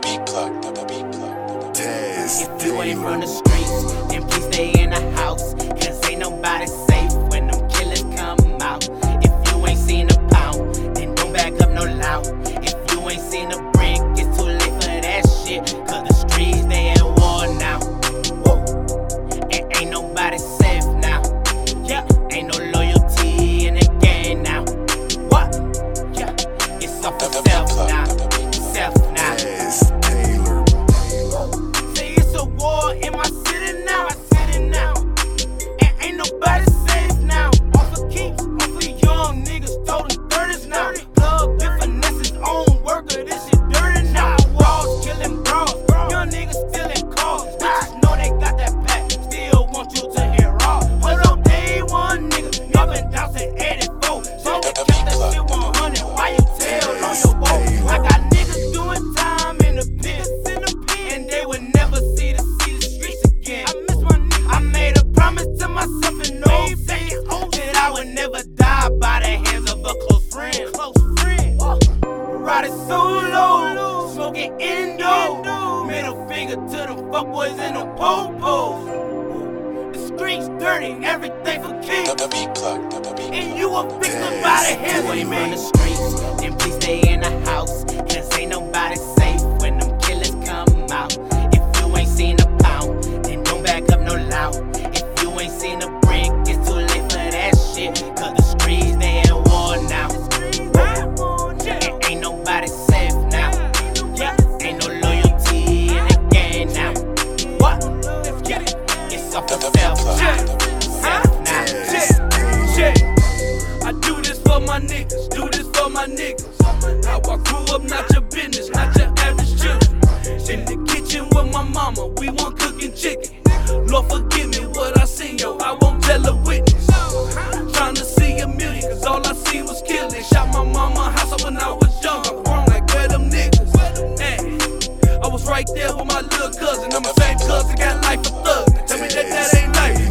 the beat plug, the, beat plug, the, beat plug. You ain't from the streets, and please stay in the house. Riding solo, smoking indo. Middle finger to the fuckboys in the po-pos. The streets dirty, everything for keeps. The beat plug, the beat And you a victim by the hands for my niggas, do this for my niggas. How I grew up, not your business, not your average children. In the kitchen with my mama, we want cooking chicken. Lord forgive me what I seen, yo, I won't tell a witness. Trying to see a million, cause all I see was killing. Shot my mama house up when I was young, I'm grown like where them niggas. Hey, I was right there with my little cousin, I'm the same cousin, got life thugs. Now Tell me that that ain't life,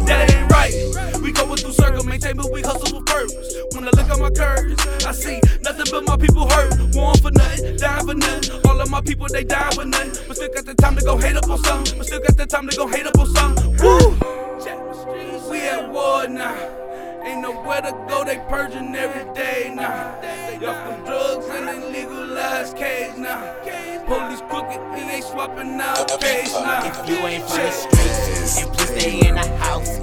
through circle, maintain, but we hustle with purpose. When I look at my curves, I see nothing but my people hurt. Warm for nothing, dying for nothing. All of my people, they die for nothing. But still got the time to go hate up on something. But still got the time to go hate up on something. Woo! We at war now. Ain't nowhere to go, they purging every day now. They off them drugs and they legalized cage now. Police crooked and they swapping out case uh, now. If you ain't from the streets, then please stay in the house.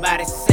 by the.